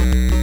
Bye.